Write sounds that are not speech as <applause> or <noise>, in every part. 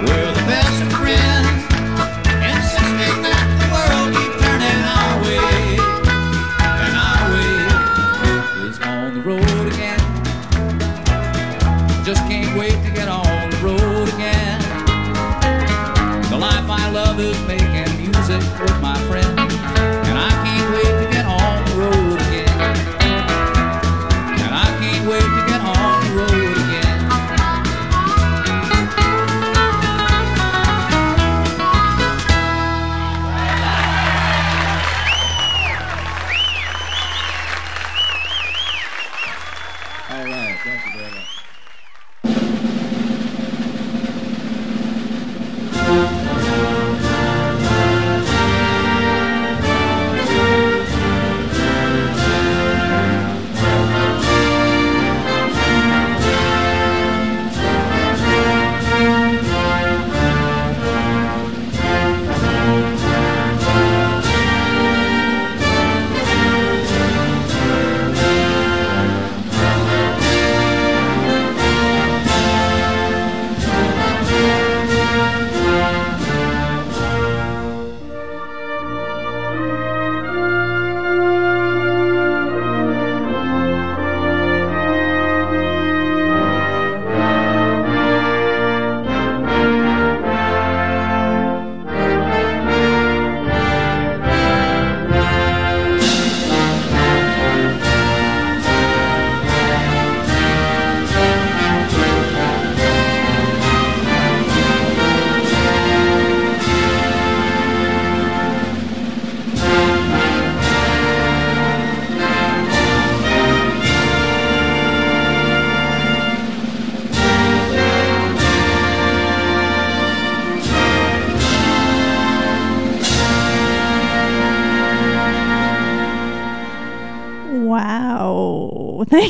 We're the best of friends,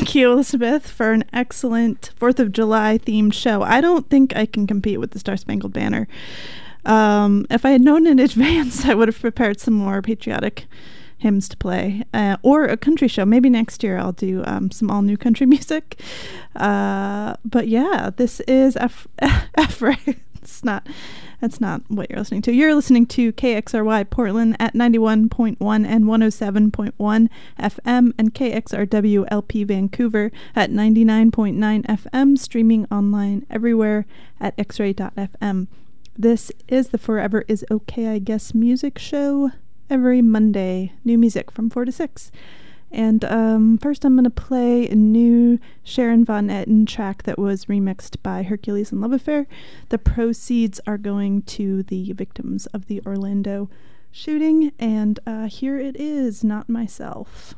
Thank you, Elizabeth, for an excellent 4th of July themed show. I don't think I can compete with the Star Spangled Banner. Um, if I had known in <laughs> advance, I would have prepared some more patriotic hymns to play uh, or a country show. Maybe next year I'll do um, some all new country <laughs> music. Uh, but yeah, this is F. <laughs> F- it's not. That's not what you're listening to. You're listening to KXRY Portland at 91.1 and 107.1 FM and KXRW LP Vancouver at 99.9 FM, streaming online everywhere at xray.fm. This is the Forever is Okay, I Guess music show every Monday. New music from 4 to 6. And um, first, I'm going to play a new Sharon Van Etten track that was remixed by Hercules and Love Affair. The proceeds are going to the victims of the Orlando shooting, and uh, here it is Not Myself.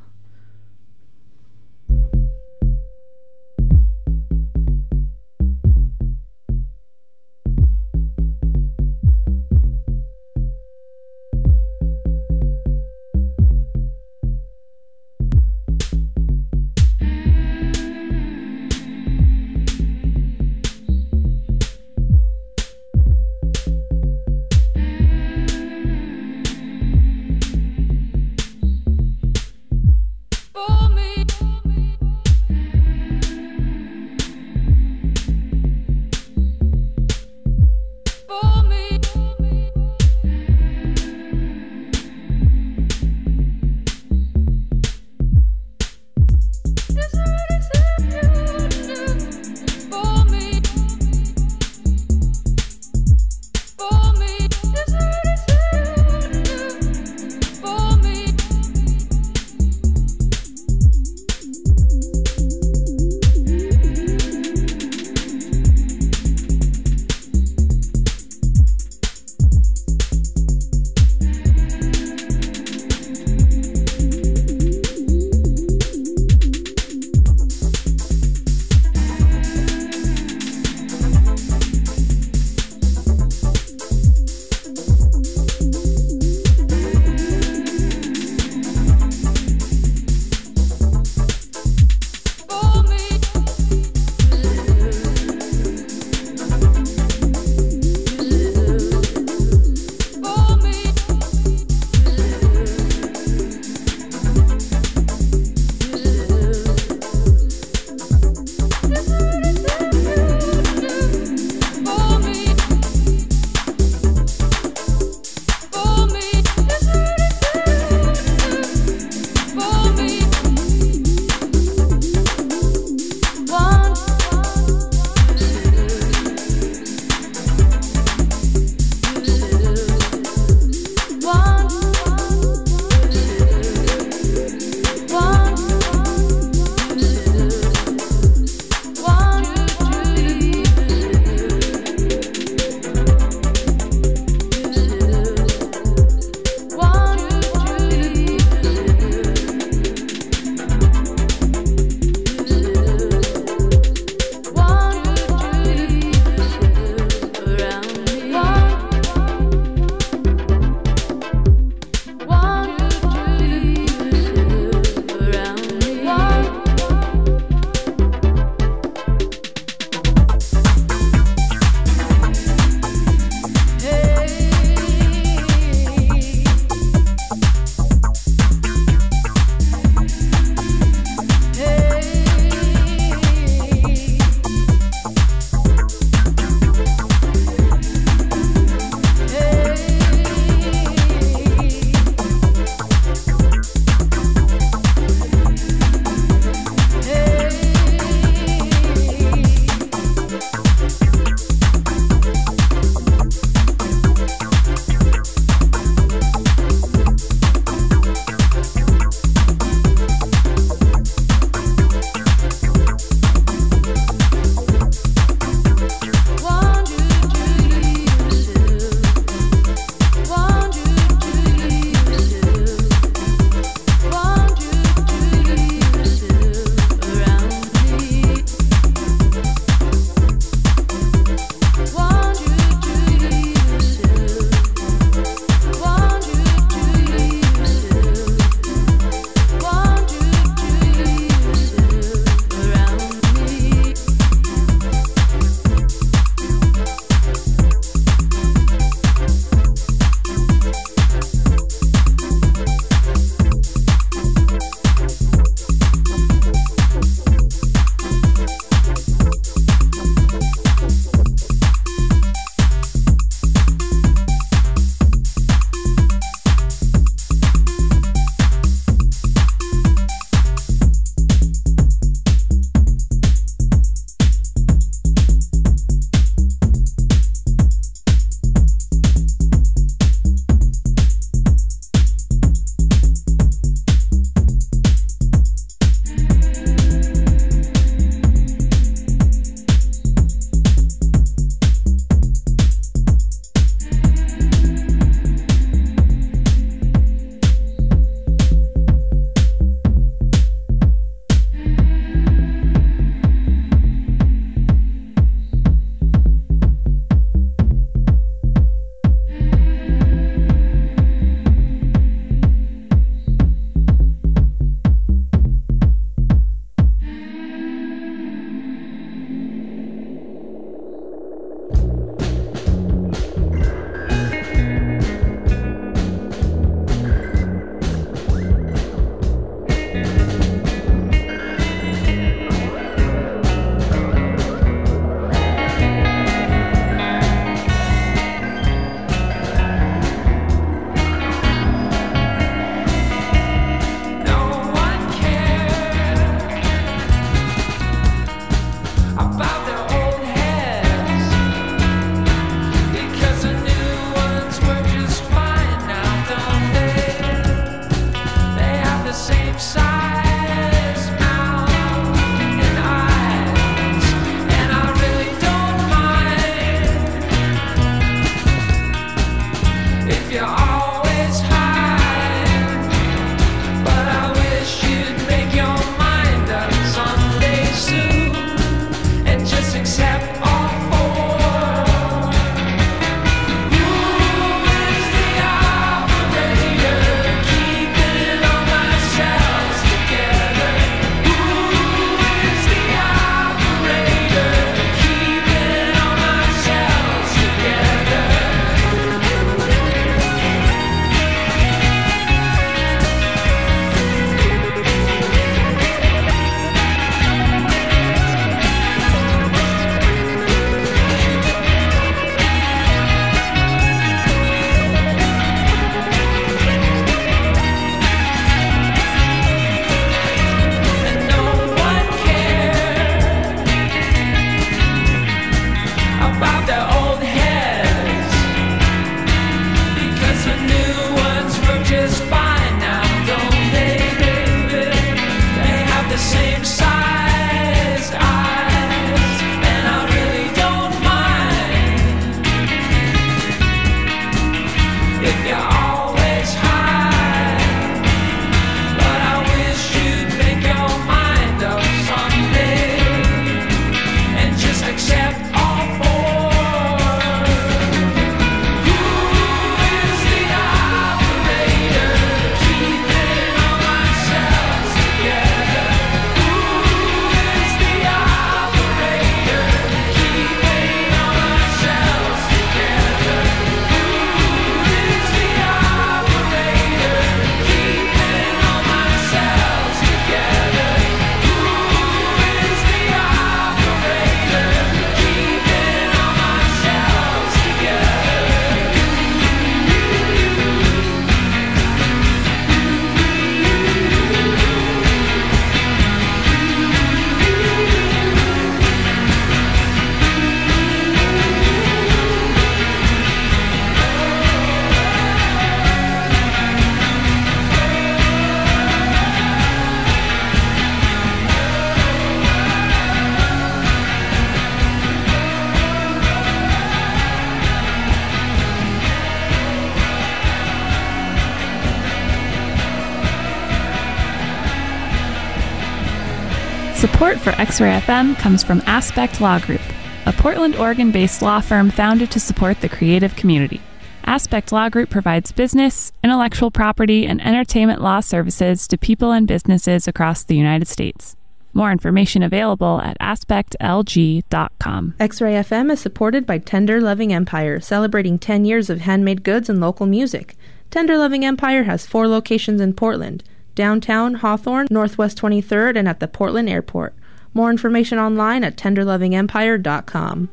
For X Ray FM comes from Aspect Law Group, a Portland, Oregon based law firm founded to support the creative community. Aspect Law Group provides business, intellectual property, and entertainment law services to people and businesses across the United States. More information available at aspectlg.com. X Ray FM is supported by Tender Loving Empire, celebrating 10 years of handmade goods and local music. Tender Loving Empire has four locations in Portland downtown, Hawthorne, Northwest 23rd, and at the Portland Airport. More information online at tenderlovingempire.com.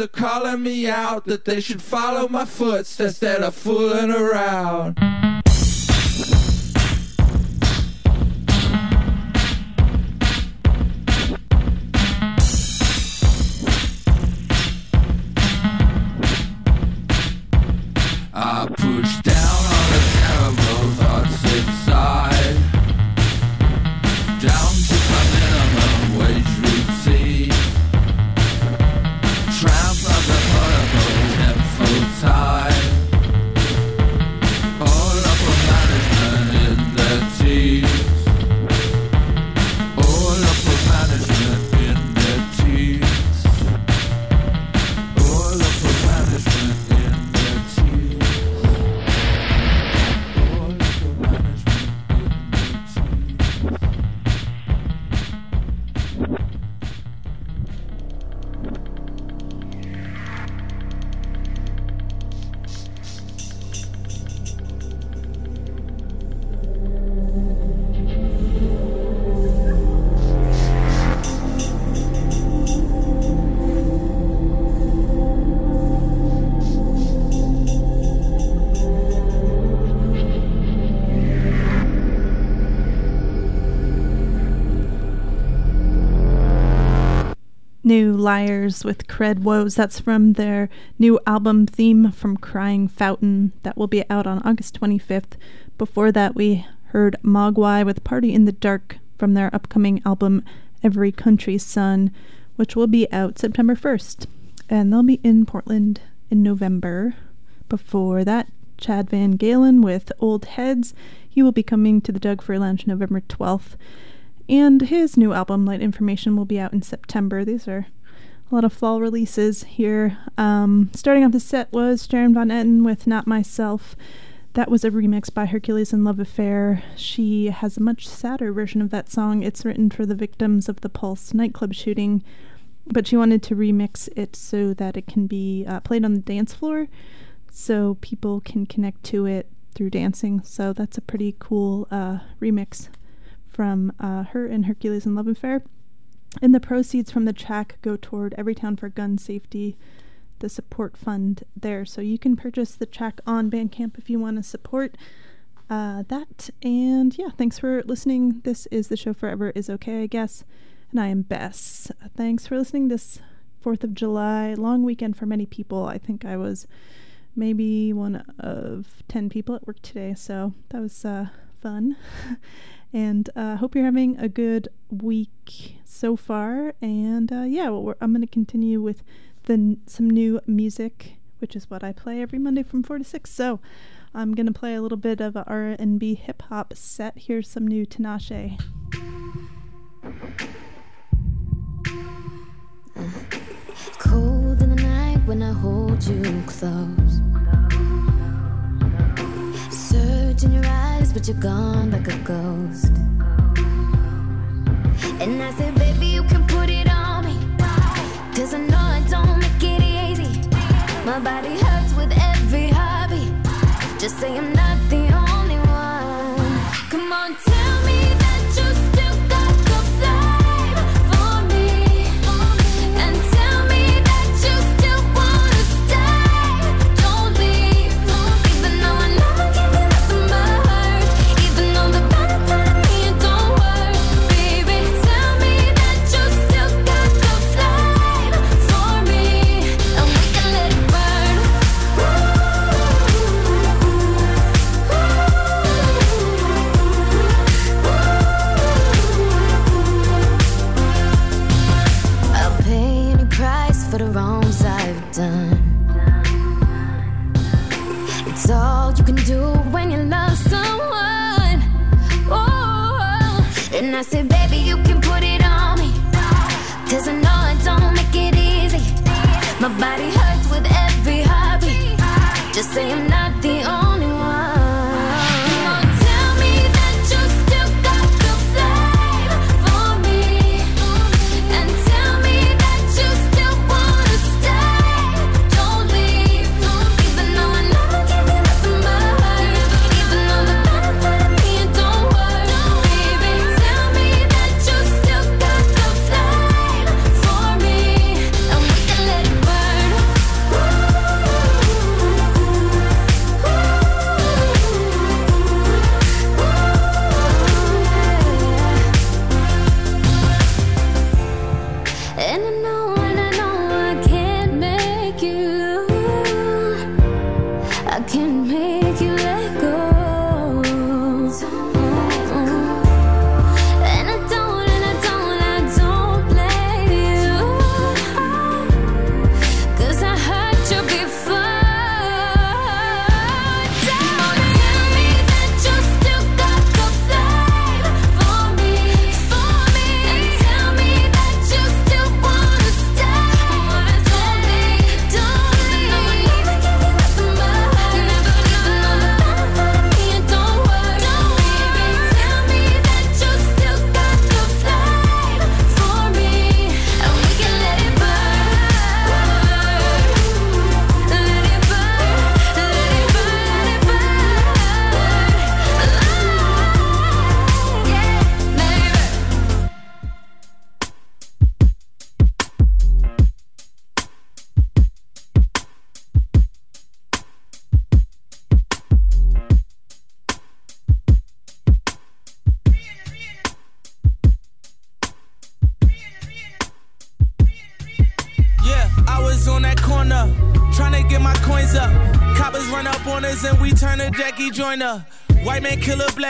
are calling me out that they should follow my footsteps instead of fooling around. Liars with Cred Woes. That's from their new album theme from Crying Fountain that will be out on August 25th. Before that, we heard Mogwai with Party in the Dark from their upcoming album Every Country's Sun, which will be out September 1st. And they'll be in Portland in November. Before that, Chad VanGaalen with Old Heads. He will be coming to the Doug Fir Lounge November 12th. And his new album, Light Information, will be out in September. These are a lot of fall releases here. Um, starting off the set was Sharon Van Etten with Not Myself. That was a remix by Hercules and Love Affair. She has a much sadder version of that song. It's written for the victims of the Pulse nightclub shooting, but she wanted to remix it so that it can be uh, played on the dance floor so people can connect to it through dancing. So that's a pretty cool uh, remix from uh, her and Hercules and Love Affair. And the proceeds from the track go toward Everytown for Gun Safety, the support fund there. So you can purchase the track on Bandcamp if you want to support uh, that. And yeah, thanks for listening. This is the show Forever is Okay, I guess. And I am Bess. Thanks for listening this 4th of July long weekend for many people. I think I was maybe one of 10 people at work today. So that was uh, fun. <laughs> and uh, hope you're having a good week so far. And uh, yeah, well, I'm going to continue with the some new music, which is what I play every Monday from four to six. So I'm going to play a little bit of R&B hip hop set. Here's some new Tinashe. Cold in the night when I hold you close. In your eyes, but you're gone like a ghost. And I said, baby, you can put it on me. Cause I know I don't make it easy. My body hurts with every heartbeat. Just say I'm not the only one. Come on,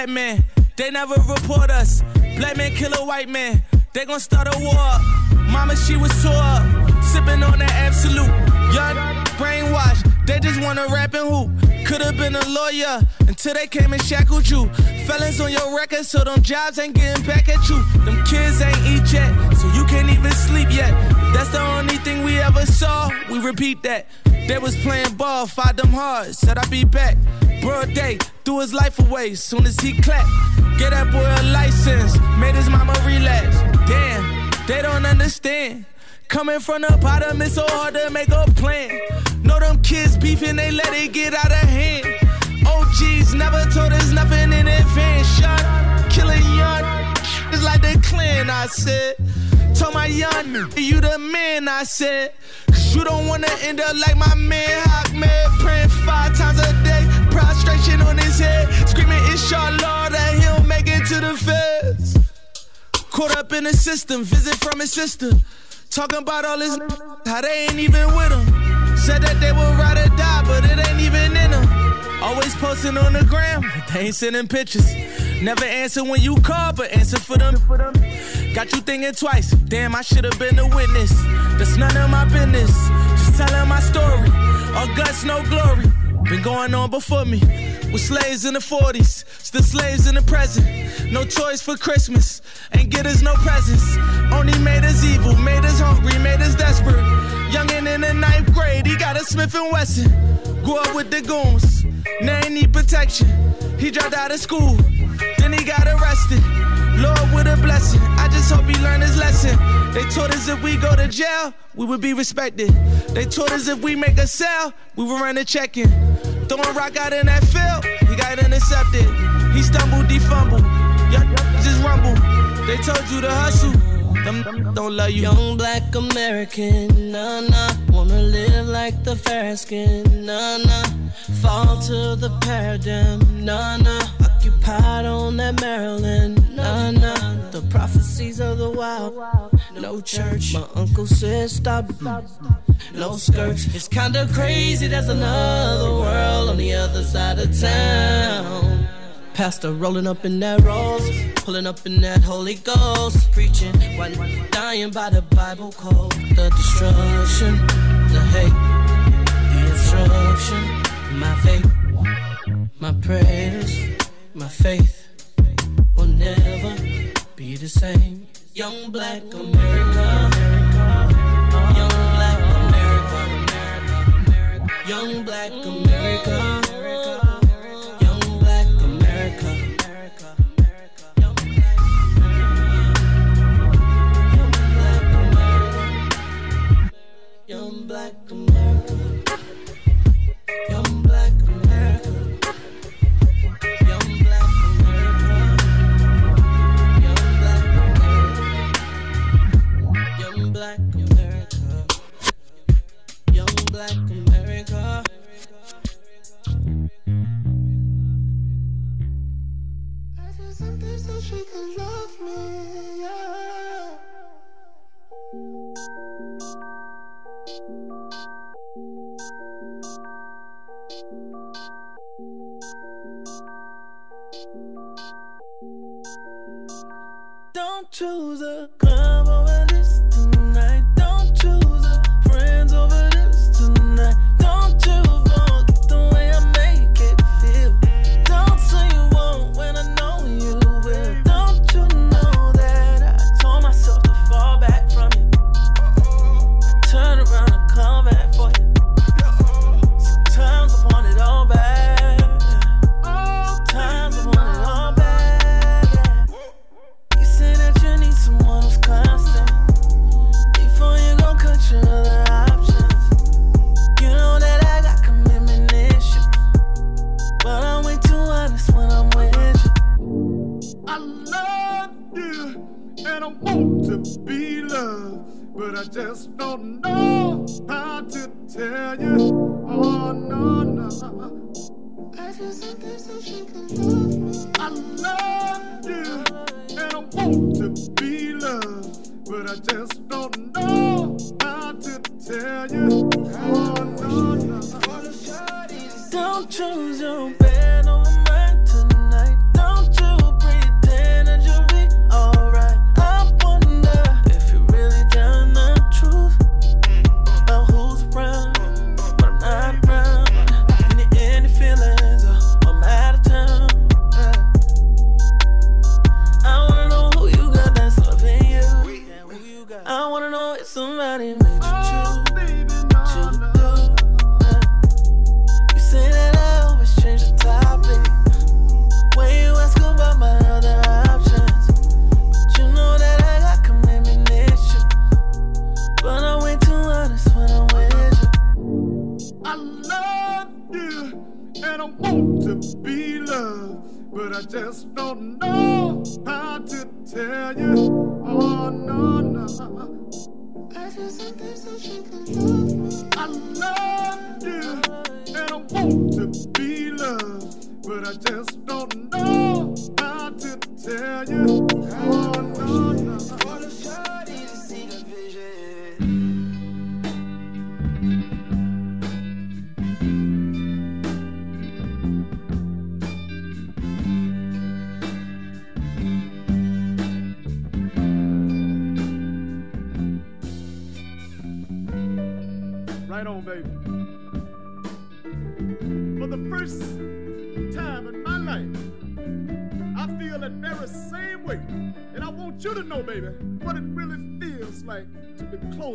black man, they never report us. Black man kill a white man, they gon' start a war. Mama, she was tore up, sipping on that absolute. Young, brainwashed, they just wanna rap and hoop. Could've been a lawyer until they came and shackled you. Felons on your record, so them jobs ain't getting back at you. Them kids ain't eat yet, so you can't even sleep yet. That's the only thing we ever saw, we repeat that. They was playing ball, fought them hard, said I'd be back. Broad threw his life away, soon as he clapped. Get that boy a license, made his mama relapse. Damn, they don't understand. Coming from the bottom, it's so hard to make a plan. Know them kids beefing, they let it get out of hand. OGs never told us nothing in advance. Shot, killing young, it's like the clan, I said. Told my young, you the man, I said. Cause you don't wanna end up like my man, Hawk man. Praying five times in the system, visit from his sister. Talking about all this, how they ain't even with him. Said that they would ride or die, but it ain't even in them. Always posting on the gram, but they ain't sending pictures. Never answer when you call, but answer for them. Got you thinking twice, damn, I should've been a witness. That's none of my business. Just telling my story. All guts, no glory. Been going on before me. With slaves in the 40s, still slaves in the present. No toys for Christmas, ain't get us no presents. Only made us evil, made us hungry, made us desperate. Youngin' in the ninth grade, he got a Smith and Wesson. Grew up with the goons, now he need protection. He dropped out of school, then he got arrested. Lord with a blessing, I just hope he learned his lesson. They told us if we go to jail, we would be respected. They told us if we make a sale, we would run a check-in. Throwing rock out in that field, he got intercepted. He stumbled, defumbled, young just rumble. They told you to hustle, them don't love you. Young black American, nah nah. Wanna live like the fair skin, nah nah. Fall to the paradigm, nah nah. Occupied on that Maryland, nah nah. The prophecies of the wild, no church. My uncle said stop, no skirts. It's kinda crazy, there's another world on the other side of town. Pastor rolling up in that rose, pulling up in that Holy Ghost, preaching, one dying by the Bible code. The destruction, the hate, the instruction, my faith, my prayers, my faith will never be the same. Young black America, young black America, young black America. Young Choose a but I just don't know how to tell you. Oh, no, no. I just think there's something can love me. I love you, and I want to be loved, but I just don't know how to tell you.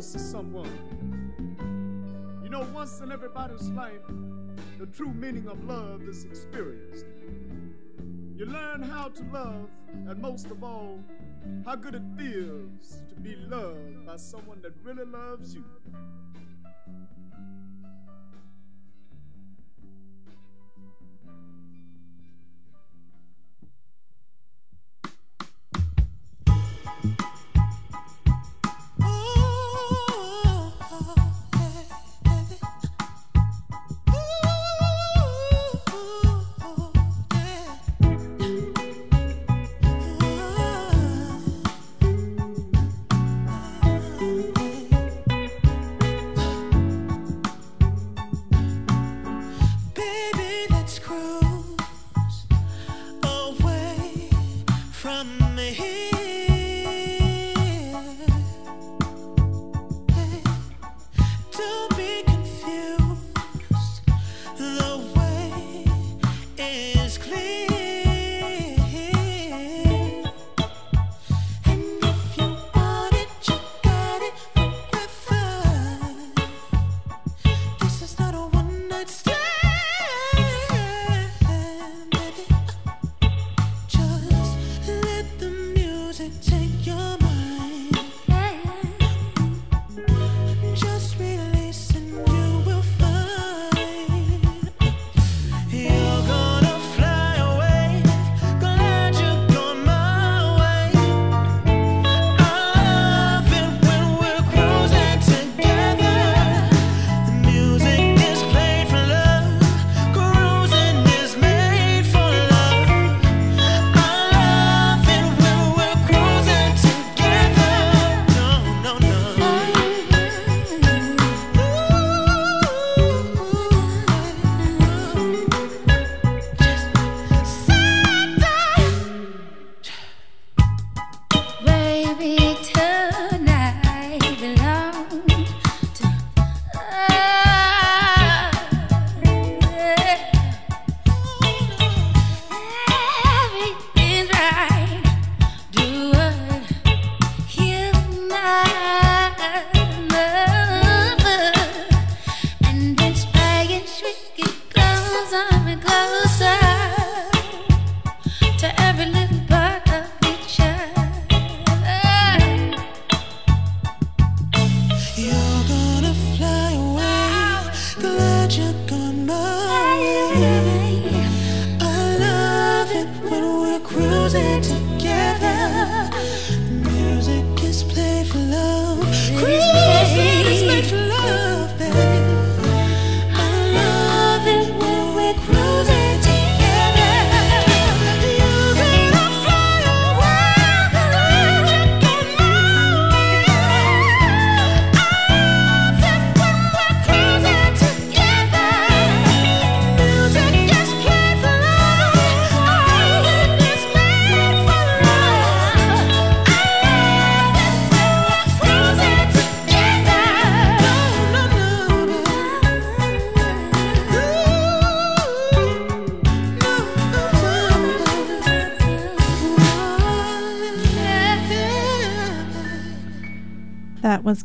close to someone. You know, once in everybody's life, the true meaning of love is experienced. You learn how to love, and most of all, how good it feels to be loved by someone that really loves you.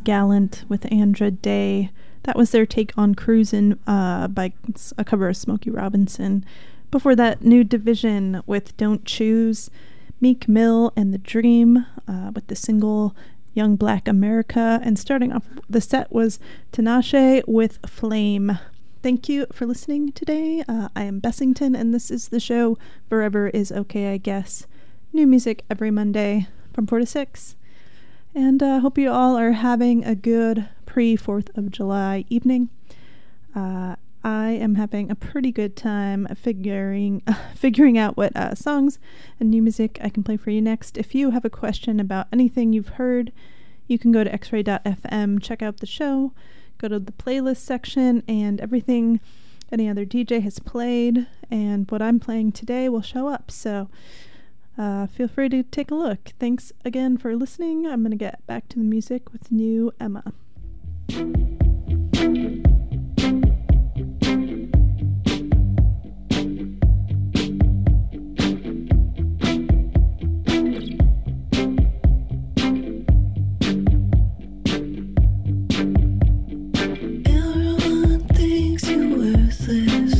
Gallant with Andra Day. That was their take on Cruisin' uh, by a cover of Smokey Robinson. Before that, New dvsn with Don't Choose. Meek Mill and The Dream uh, with the single Young Black America. And starting off the set was Tinashe with Flame. Thank you for listening today. Uh, I am Bessington, and this is the show Forever is Okay, I Guess. New music every Monday from 4 to 6. And I uh, hope you all are having a good pre 4th of July evening. Uh, I am having a pretty good time figuring <laughs> figuring out what uh, songs and new music I can play for you next. If you have a question about anything you've heard, you can go to xray.fm, check out the show, go to the playlist section, and everything any other DJ has played and what I'm playing today will show up. So uh, feel free to take a look. Thanks again for listening. I'm going to get back to the music with new EMA. Everyone thinks you're worthless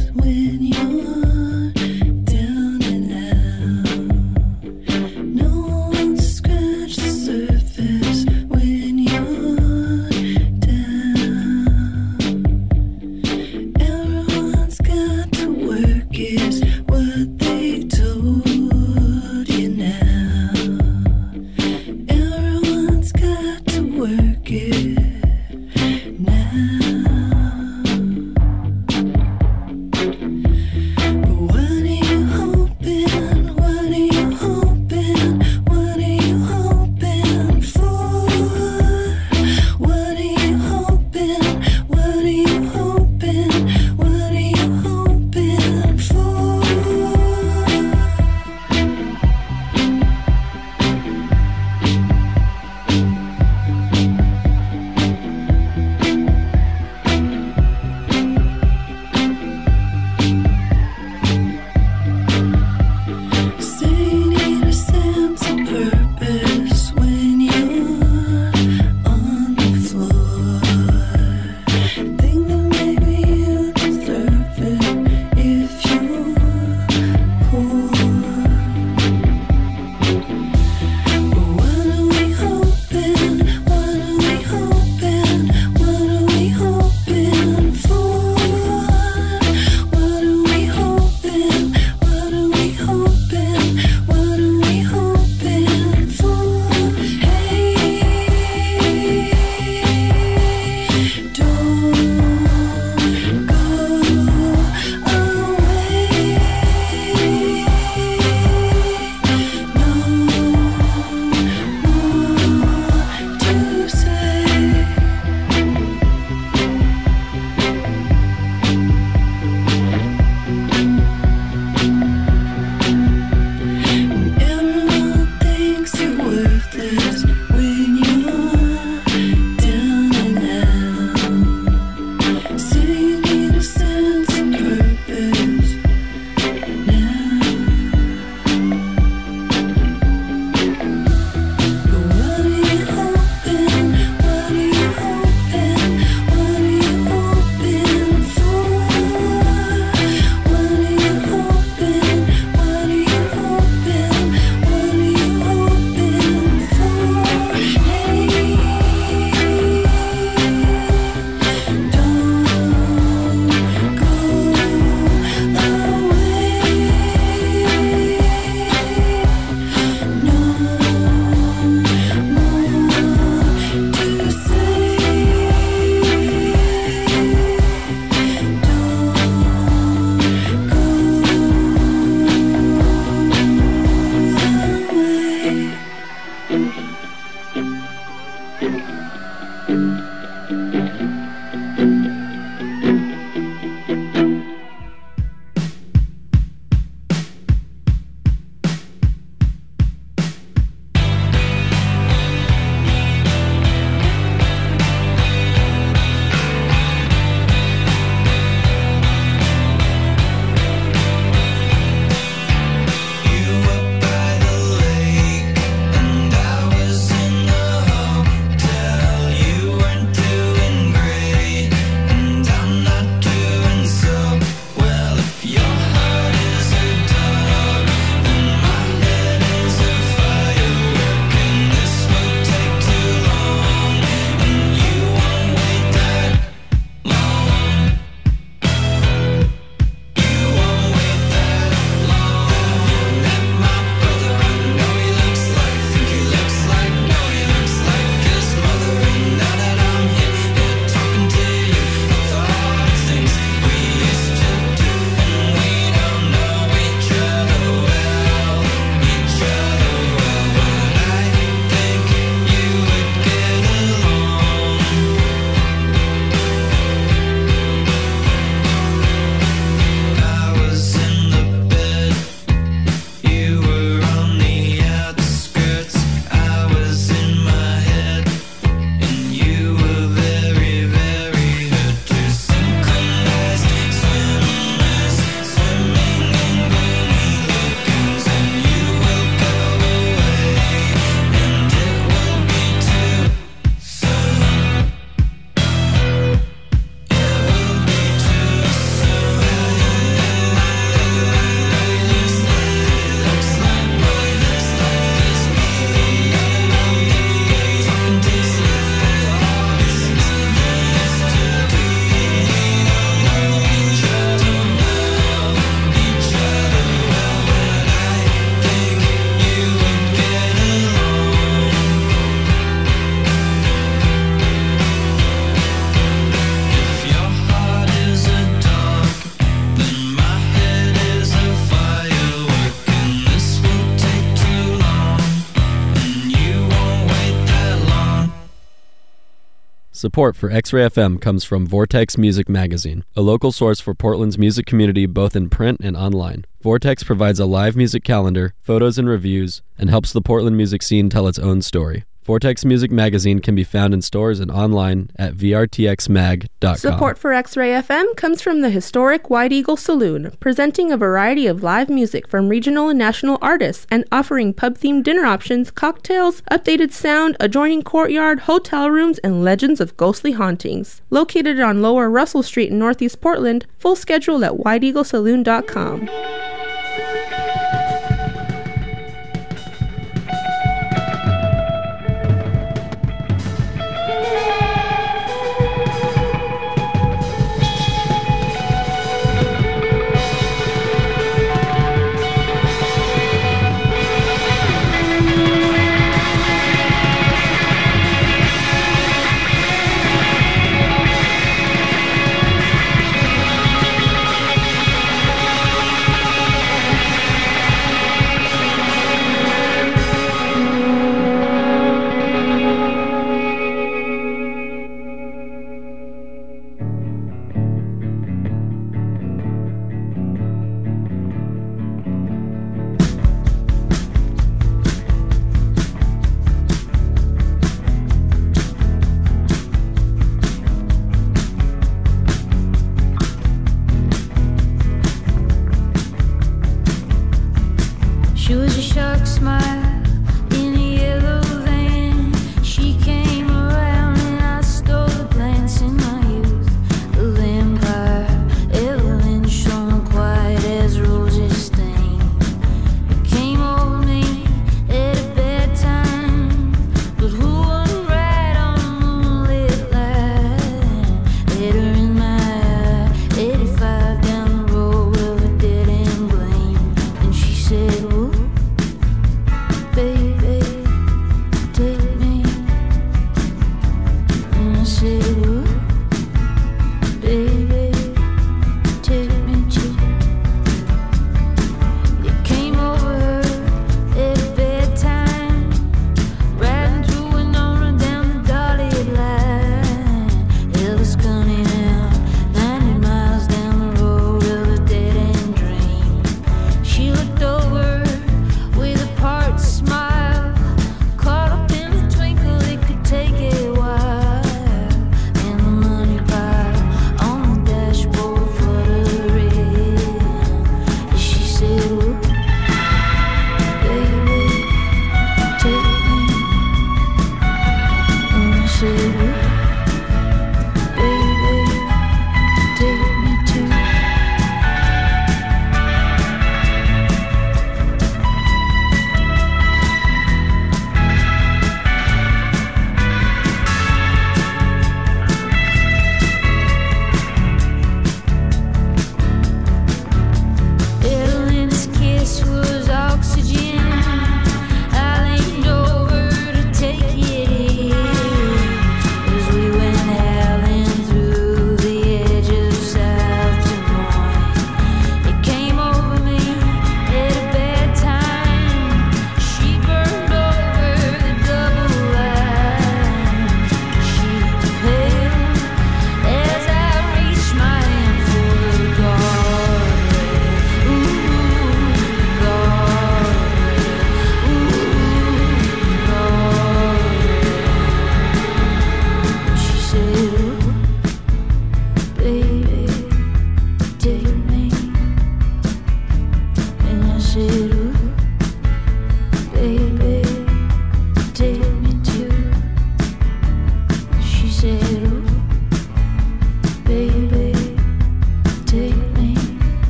Support for X Ray FM comes from Vortex Music Magazine, a local source for Portland's music community both in print and online. Vortex provides a live music calendar, photos and reviews, and helps the Portland music scene tell its own story. Vortex Music Magazine can be found in stores and online at vrtxmag.com. Support for X Ray FM comes from the historic White Eagle Saloon, presenting a variety of live music from regional and national artists and offering pub themed dinner options, cocktails, updated sound, adjoining courtyard, hotel rooms, and legends of ghostly hauntings. Located on Lower Russell Street in Northeast Portland, full schedule at whiteeaglesaloon.com.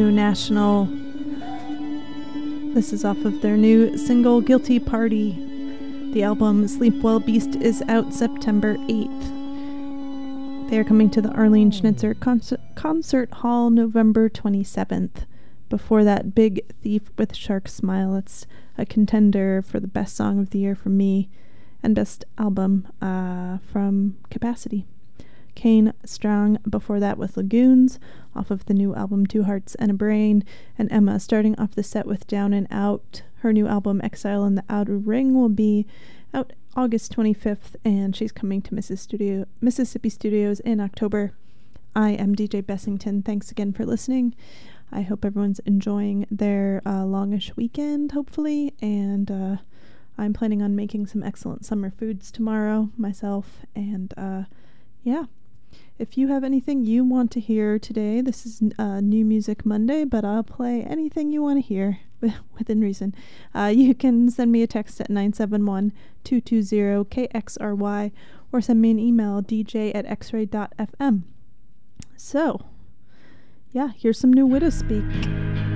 New National. This is off of their new single Guilty Party. The album Sleep Well Beast is out September 8th. They are coming to the Arlene Schnitzer concert, concert Hall November 27th. Before that, Big Thief with Shark Smile. It's a contender for the best song of the year for me and best album uh, from Capacity. Kane Strang before that with Lagoons off of the new album Two Hearts and a Brain, and EMA starting off the set with Down and Out. Her new album Exile in the Outer Ring will be out August 25th, and she's coming to Mrs. Studio, Mississippi Studios in October. I am DJ Bessington. Thanks again for listening. I hope everyone's enjoying their uh, longish weekend, hopefully, and uh, I'm planning on making some excellent summer foods tomorrow myself, and uh, yeah. If you have anything you want to hear today, this is uh, New Music Monday, but I'll play anything you want to hear <laughs> within reason. Uh, you can send me a text at 971 220 KXRY or send me an email dj at xray.fm. So, yeah, here's some new Widowspeak.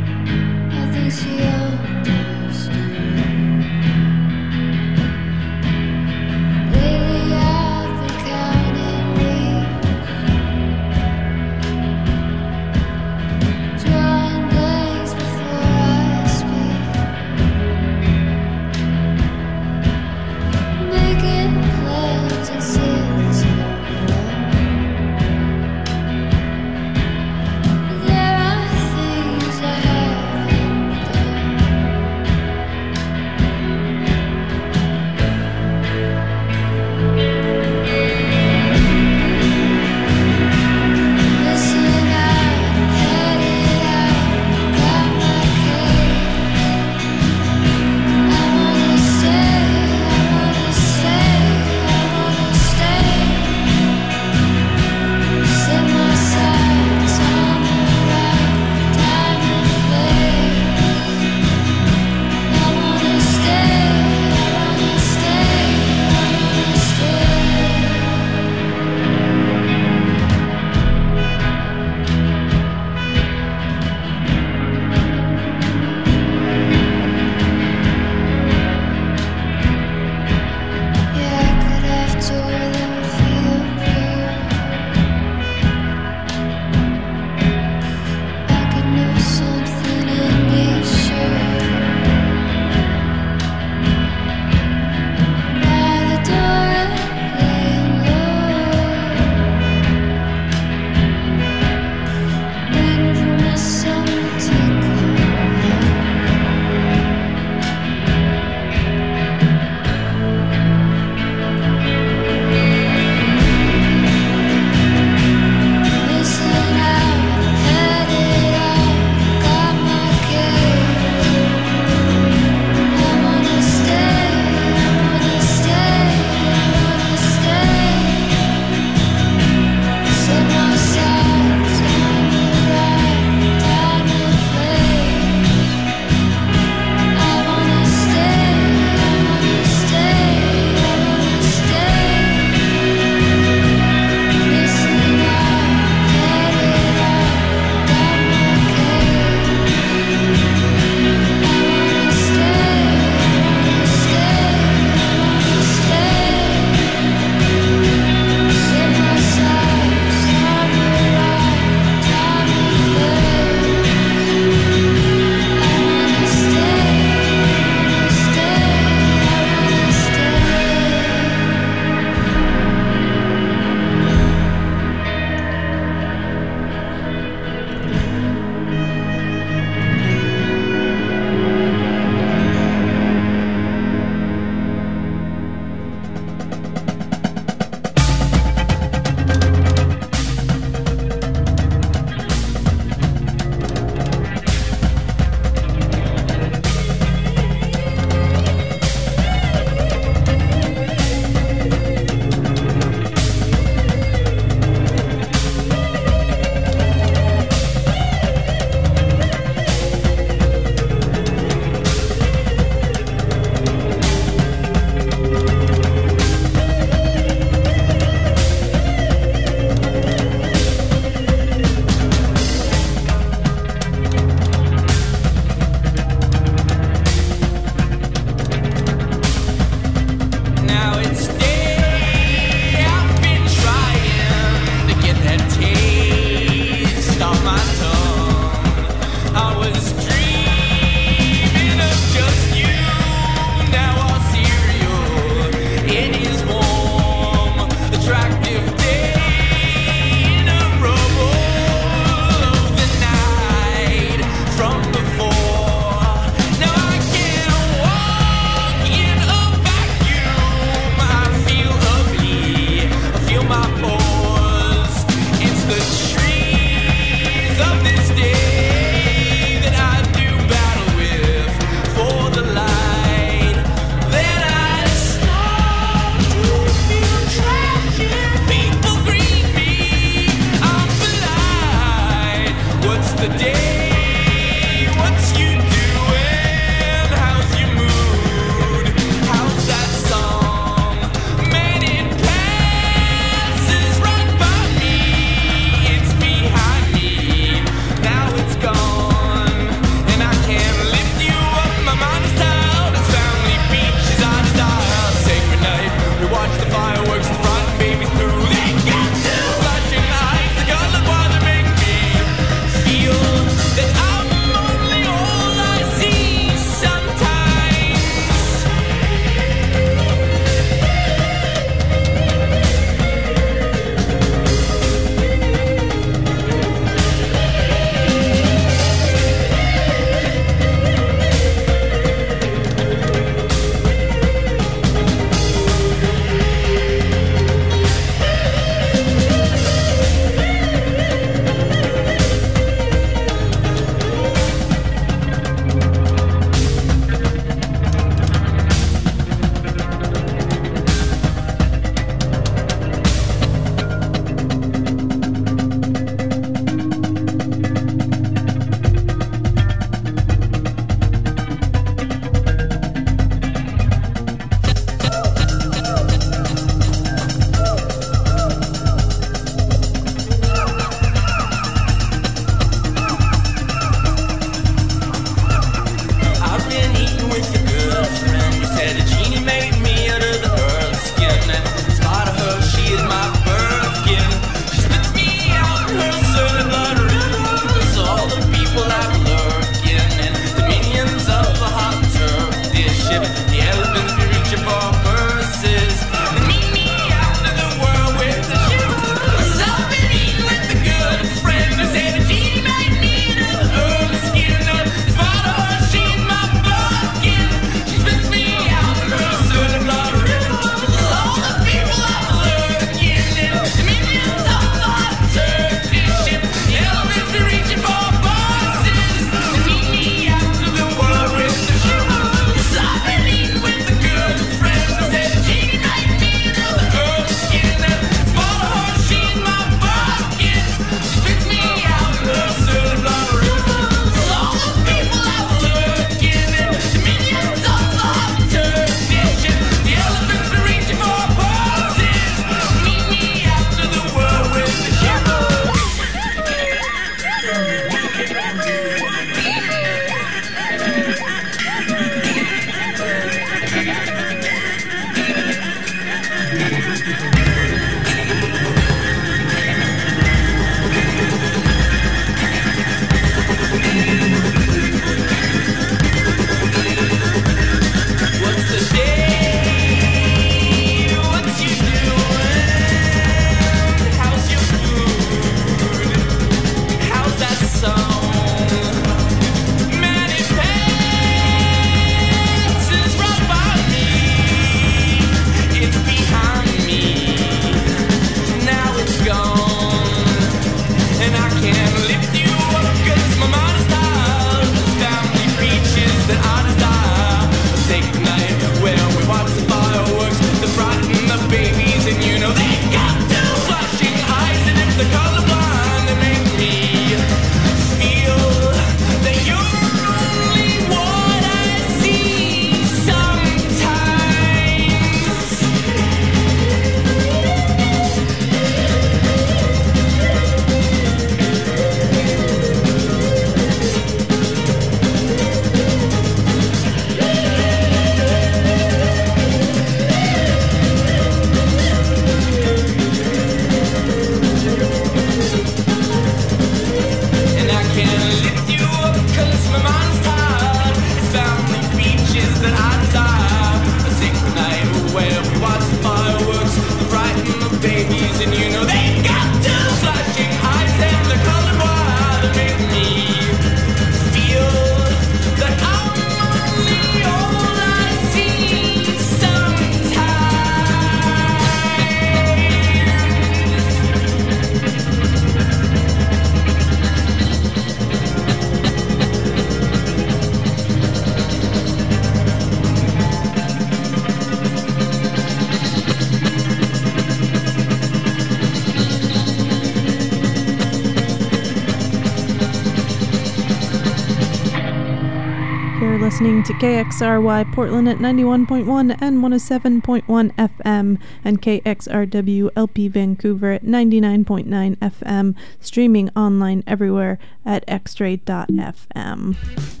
listening to KXRY Portland at 91.1 and 107.1 FM and KXRW LP Vancouver at 99.9 FM, streaming online everywhere at xray.fm.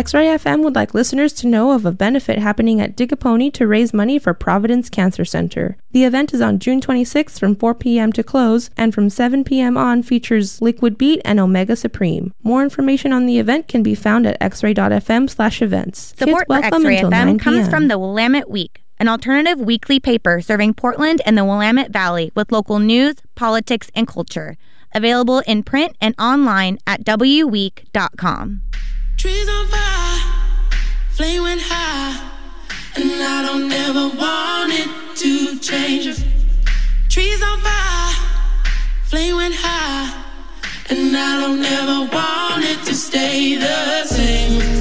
X-Ray FM would like listeners to know of a benefit happening at Dig A Pony to raise money for Providence Cancer Center. The event is on June 26th from 4 p.m. to close and from 7 p.m. on features Liquid Beat and Omega Supreme. More information on the event can be found at xray.fm slash events. Support Kids for X-Ray FM comes from the Willamette Week, an alternative weekly paper serving Portland and the Willamette Valley with local news, politics, and culture. Available in print and online at wweek.com. Trees on fire, flame went high, and I don't ever want it to change. Trees on fire, flame went high, and I don't ever want it to stay the same.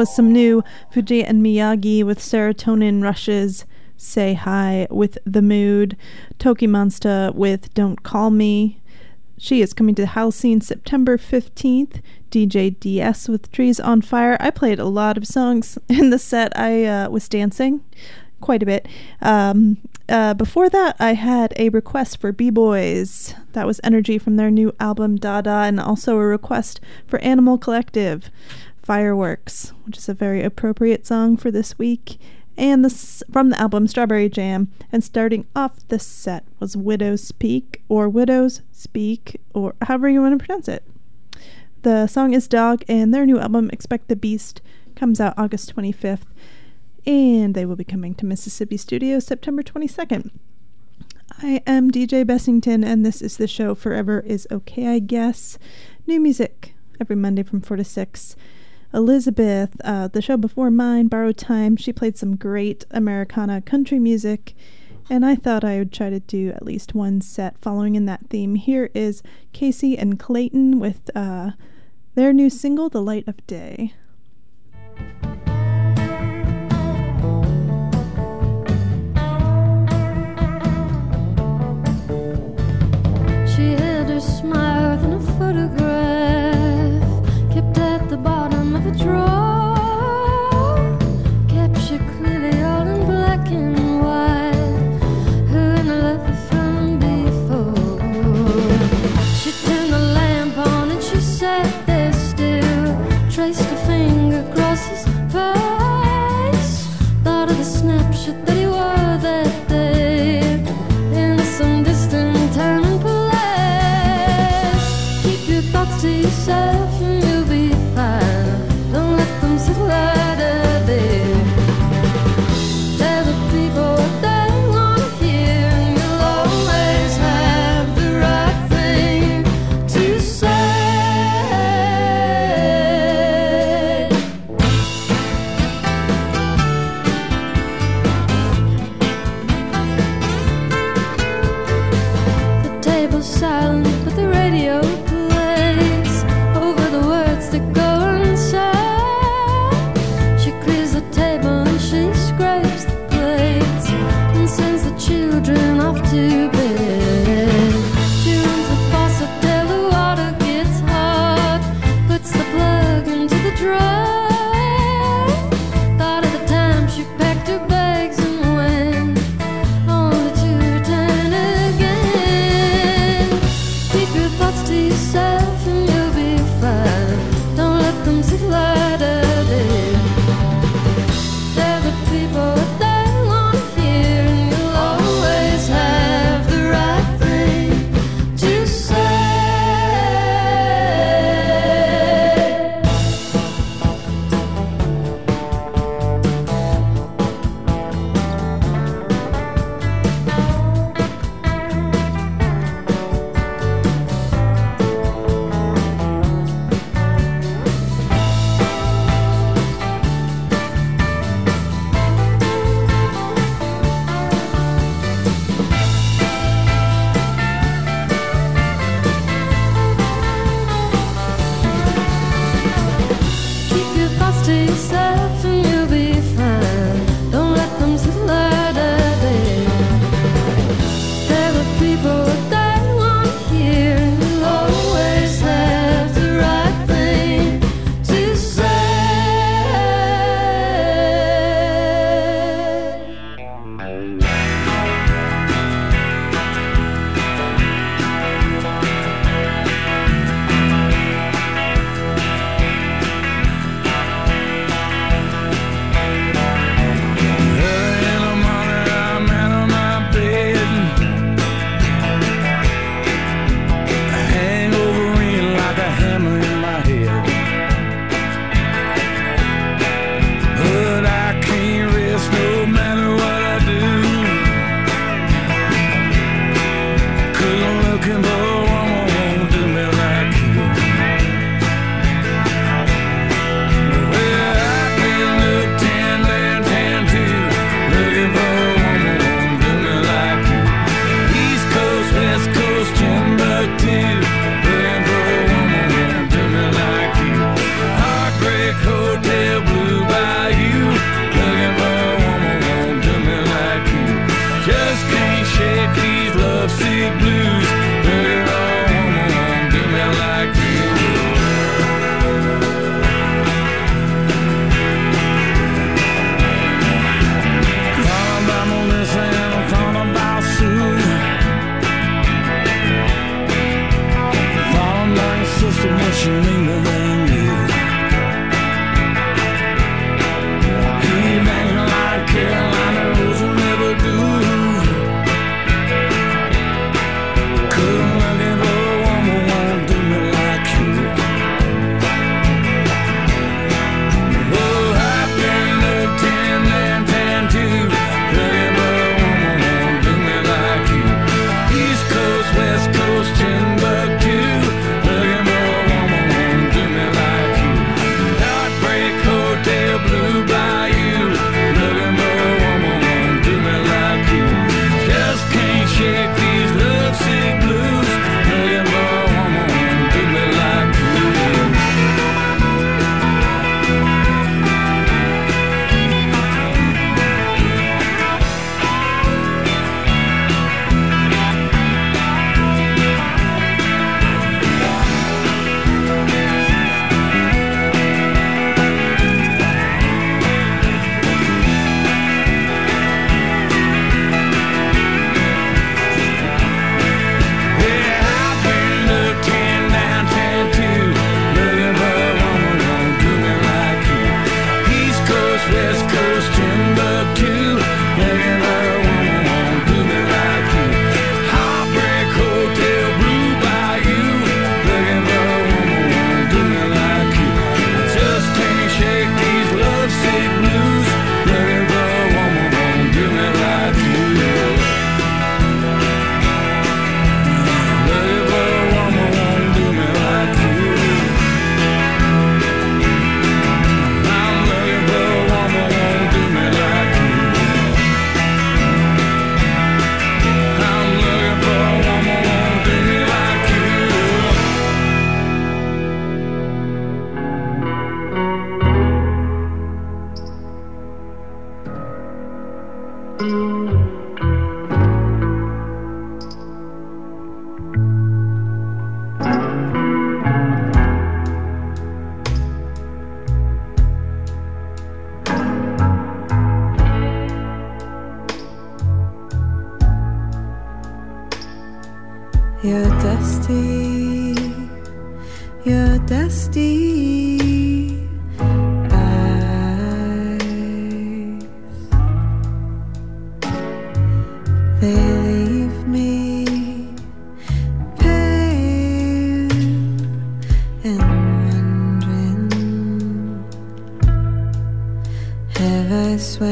Was some new Fujiya and Miyagi with serotonin rushes. SAYHI with the mood. TOKiMONSTA with Don't Call Me. She is coming to Holocene September 15th. DJ DS with Trees on Fire. I played a lot of songs <laughs> in the set. I uh, was dancing quite a bit. Um, uh, before that, I had a request for B Boys. That was Energy from their new album Dada, and also a request for Animal Collective. Fireworks, which is a very appropriate song for this week, and this from the album Strawberry Jam. And starting off the set was Widowspeak, or Widows Speak, or however you want to pronounce it. The song is Dog, and their new album Expect the Best comes out August 25th, and they will be coming to Mississippi Studios September 22nd. I am DJ Bessington, and this is the show Forever is Okay, I guess. New music every Monday from 4 to 6. Elizabeth, uh, the show before mine, Borrowed Time, she played some great Americana country music, and I thought I would try to do at least one set following in that theme. Here is Kacy and Clayton with uh, their new single, The Light of Day.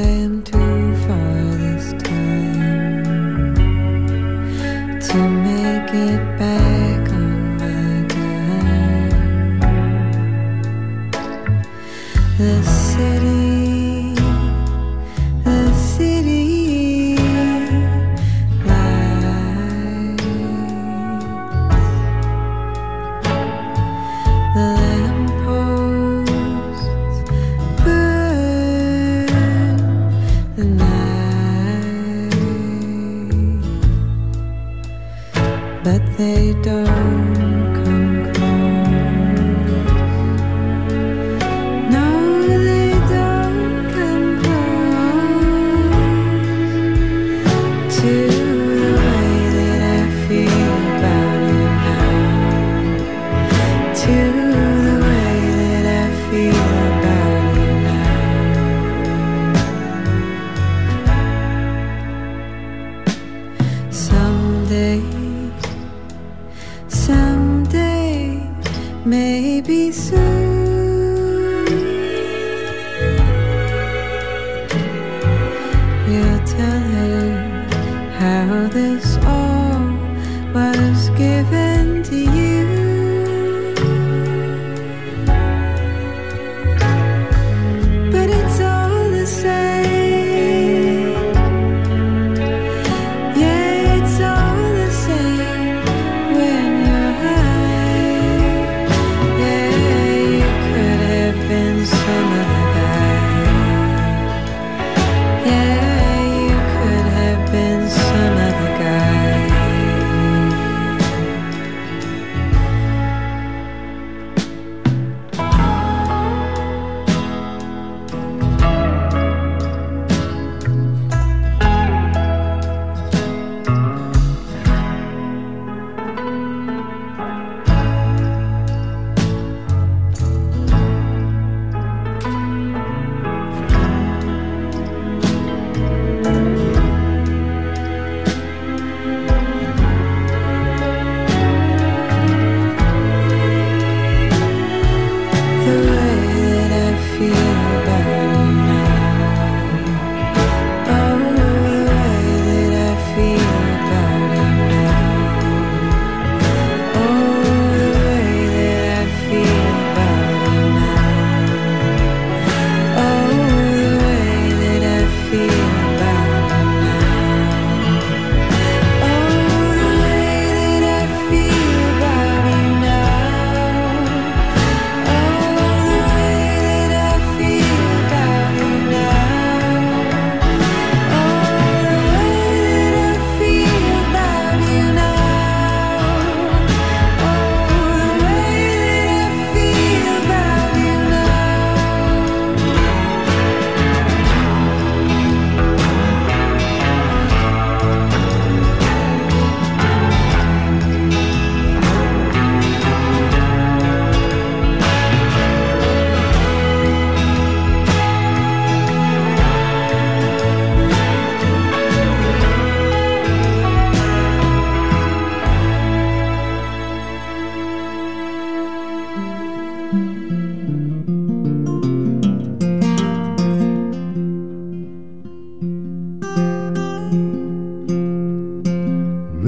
Swam too far this time to make it back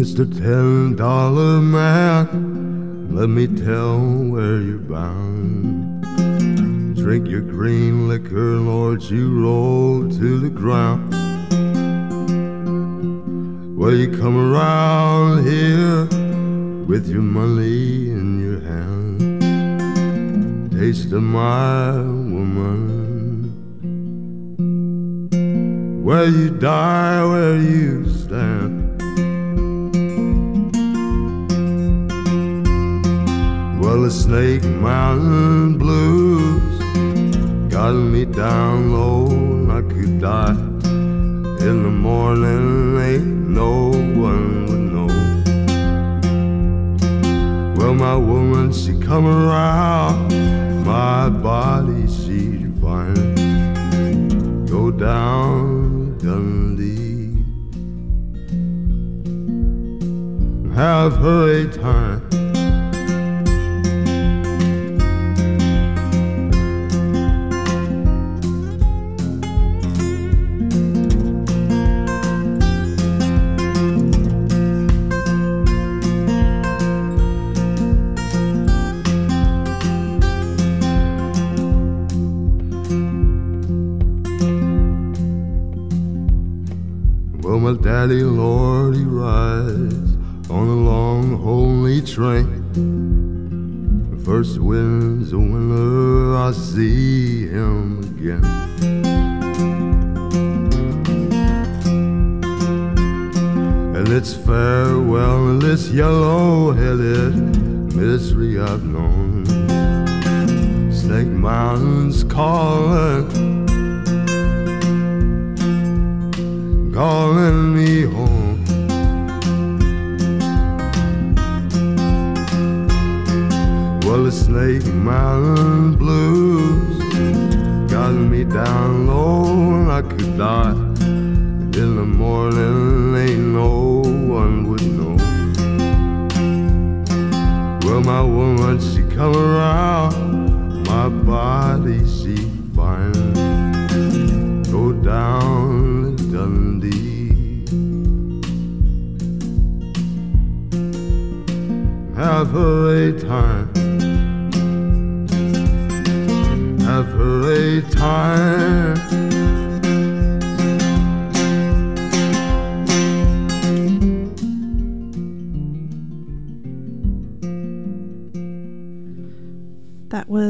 Mr. Ten Dollar Man, let me tell where you're bound. Drink your green liquor, Lord, you roll to the ground. Well, you come around here with your money in your hand. Taste of my woman. Where you die, where you stand. Snake Mountain Blues got me down low, and I could die. In the morning, ain't no one would know. Well, my woman, she come around, my body she find. Go down Dundee, have her a time. Daddy, Lord, he rides on a long, holy train. The first wind's a winter, I see him again. And it's farewell and this yellow-headed misery I've known. Snake Mountain's calling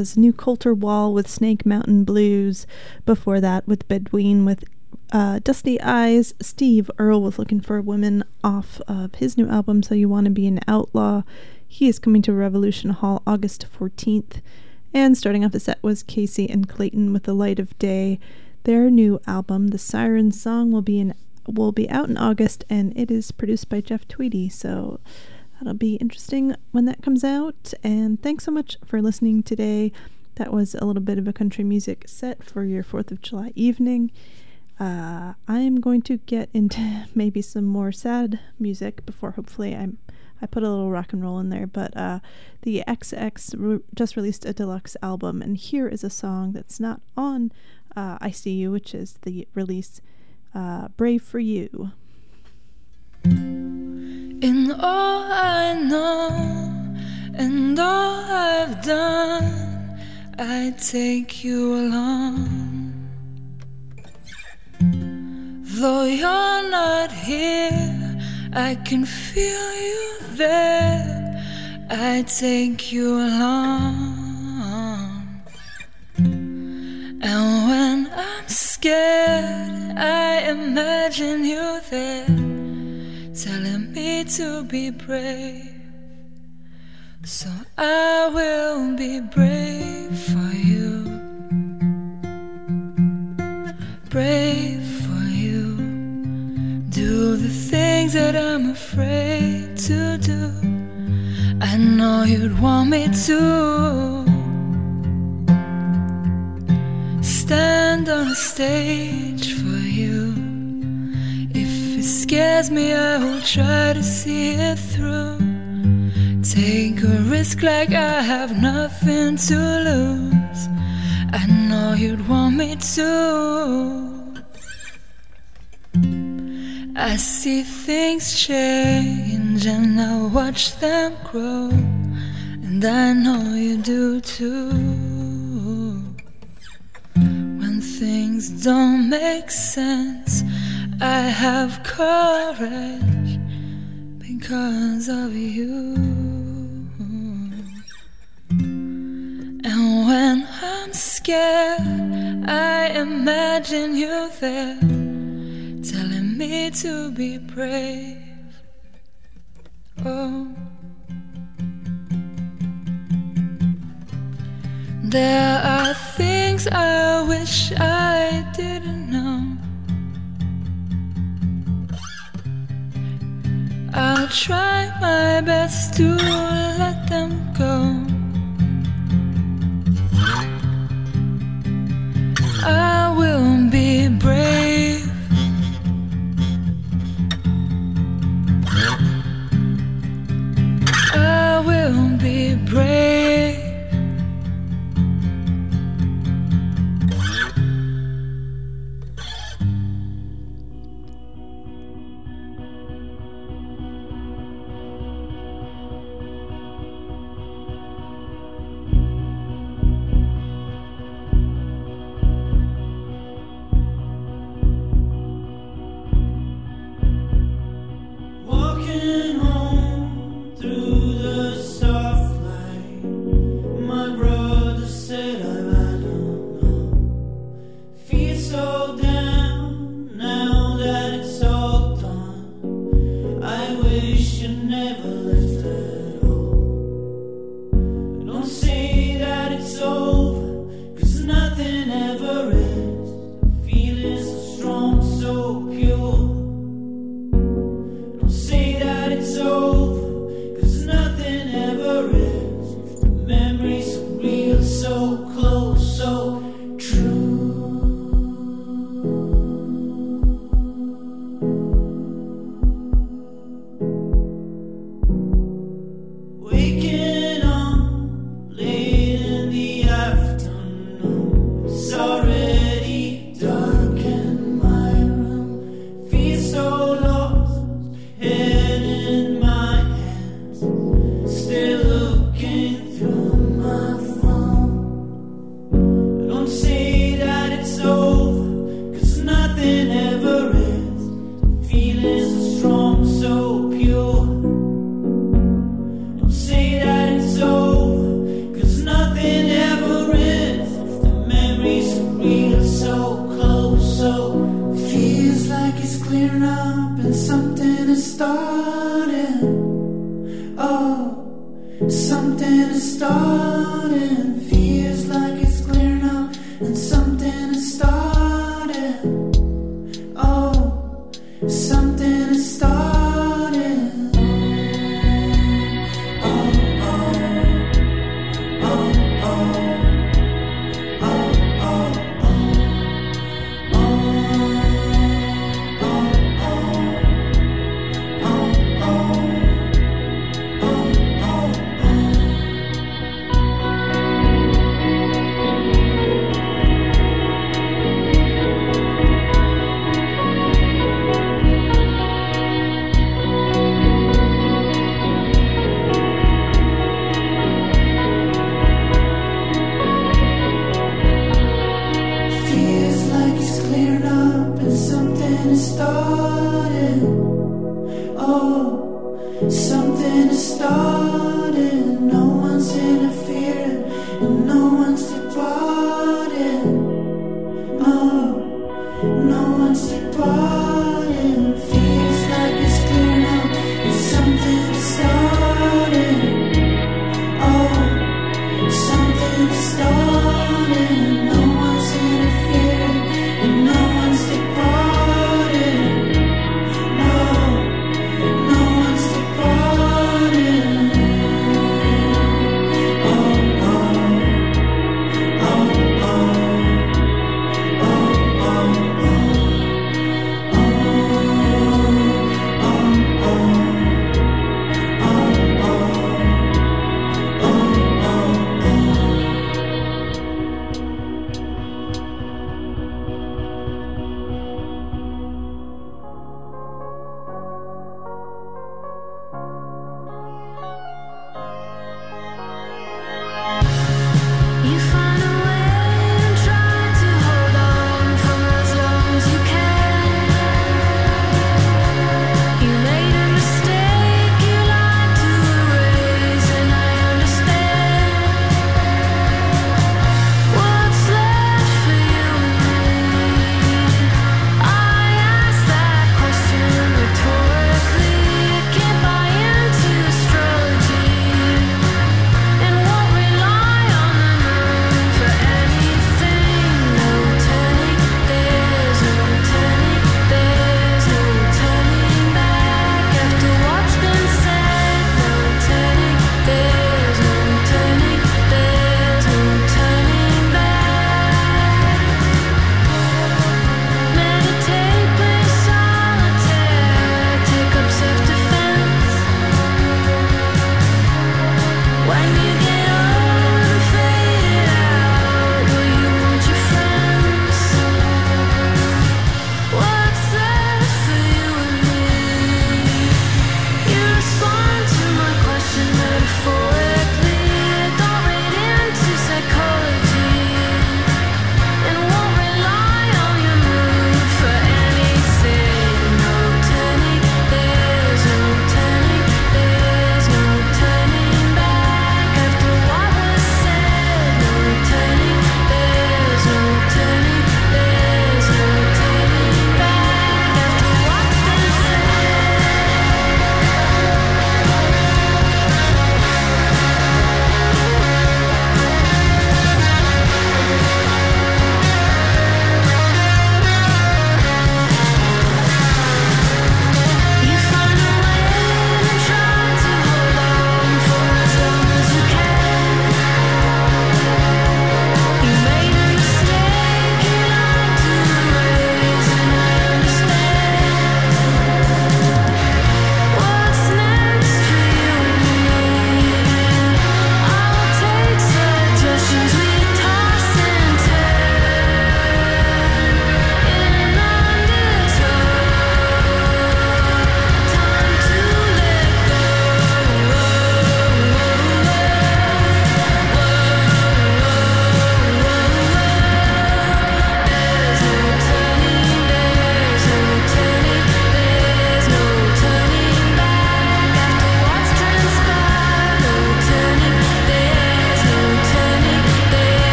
was New Colter Wall with Snake Mountain Blues. Before that, with Bedouine with uh, Dusty Eyes. Steve Earle was looking for a woman off of his new album, So You Want to Be an Outlaw. He is coming to Revolution Hall August 14th. And starting off the set was Kacy and Clayton with The Light of Day. Their new album, The Siren Song, will be in will be out in August, and it is produced by Jeff Tweedy. So that'll be interesting when that comes out. And thanks so much for listening today. That was a little bit of a country music set for your 4th of July evening. Uh, I am going to get into <laughs> maybe some more sad music before hopefully I'm I put a little rock and roll in there, but uh, the XX re- just released a deluxe album, and here is a song that's not on uh, I See You, which is the release uh, Brave for You. In all I know and all I've done, I take you along. Though you're not here, I can feel you there. I take you along. And when I'm scared, I imagine you there telling me to be brave. So I will be brave for you. Brave for you. Do the things that I'm afraid to do. I know you'd want me to. Stand on a stage for it scares me, I will try to see it through. Take a risk like I have nothing to lose. I know you'd want me to. I see things change and I watch them grow. And I know you do too. When things don't make sense. I have courage because of you. And when I'm scared, I imagine you there telling me to be brave. Oh. There are things I wish I didn't know. I'll try my best to let them go. I will be brave. I will be brave.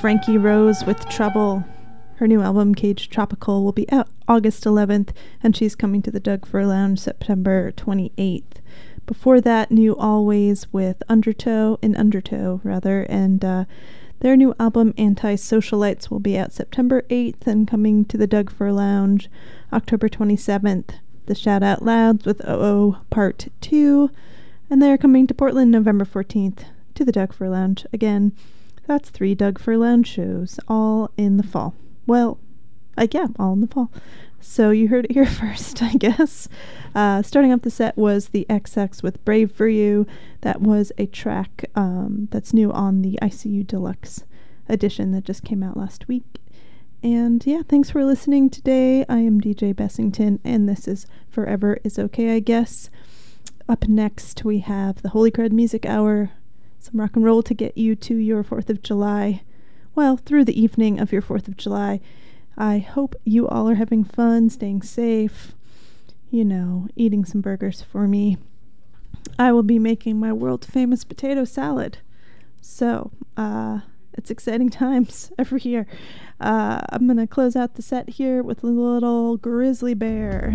Frankie Rose with Trouble. Her new album, Cage Tropical, will be out August 11th, and she's coming to the Doug Fir Lounge September 28th. Before that, New Alvvays with Undertow, in Undertow, rather, and uh, their new album, Antisocialites, will be out September 8th and coming to the Doug Fir Lounge October 27th. The Shout Out Louds with OO Part 2, and they're coming to Portland November 14th to the Doug Fir Lounge. Again, that's three Doug Fir Lounge shows, all in the fall. Well, like, yeah, all in the fall. So you heard it here <laughs> first, I guess. Uh, starting off the set was the XX with Brave for You. That was a track um, that's new on the I See You Deluxe edition that just came out last week. And yeah, thanks for listening today. I am DJ Bessington, and this is Forever is Okay, I guess. Up next, we have the Holy Cred Music Hour, some rock and roll to get you to your 4th of July. Well, through the evening of your 4th of July. I hope you all are having fun, staying safe, you know, eating some burgers for me. I will be making my world famous potato salad. So, uh, it's exciting <laughs> times every year. Uh, I'm going to close out the set here with a little grizzly bear.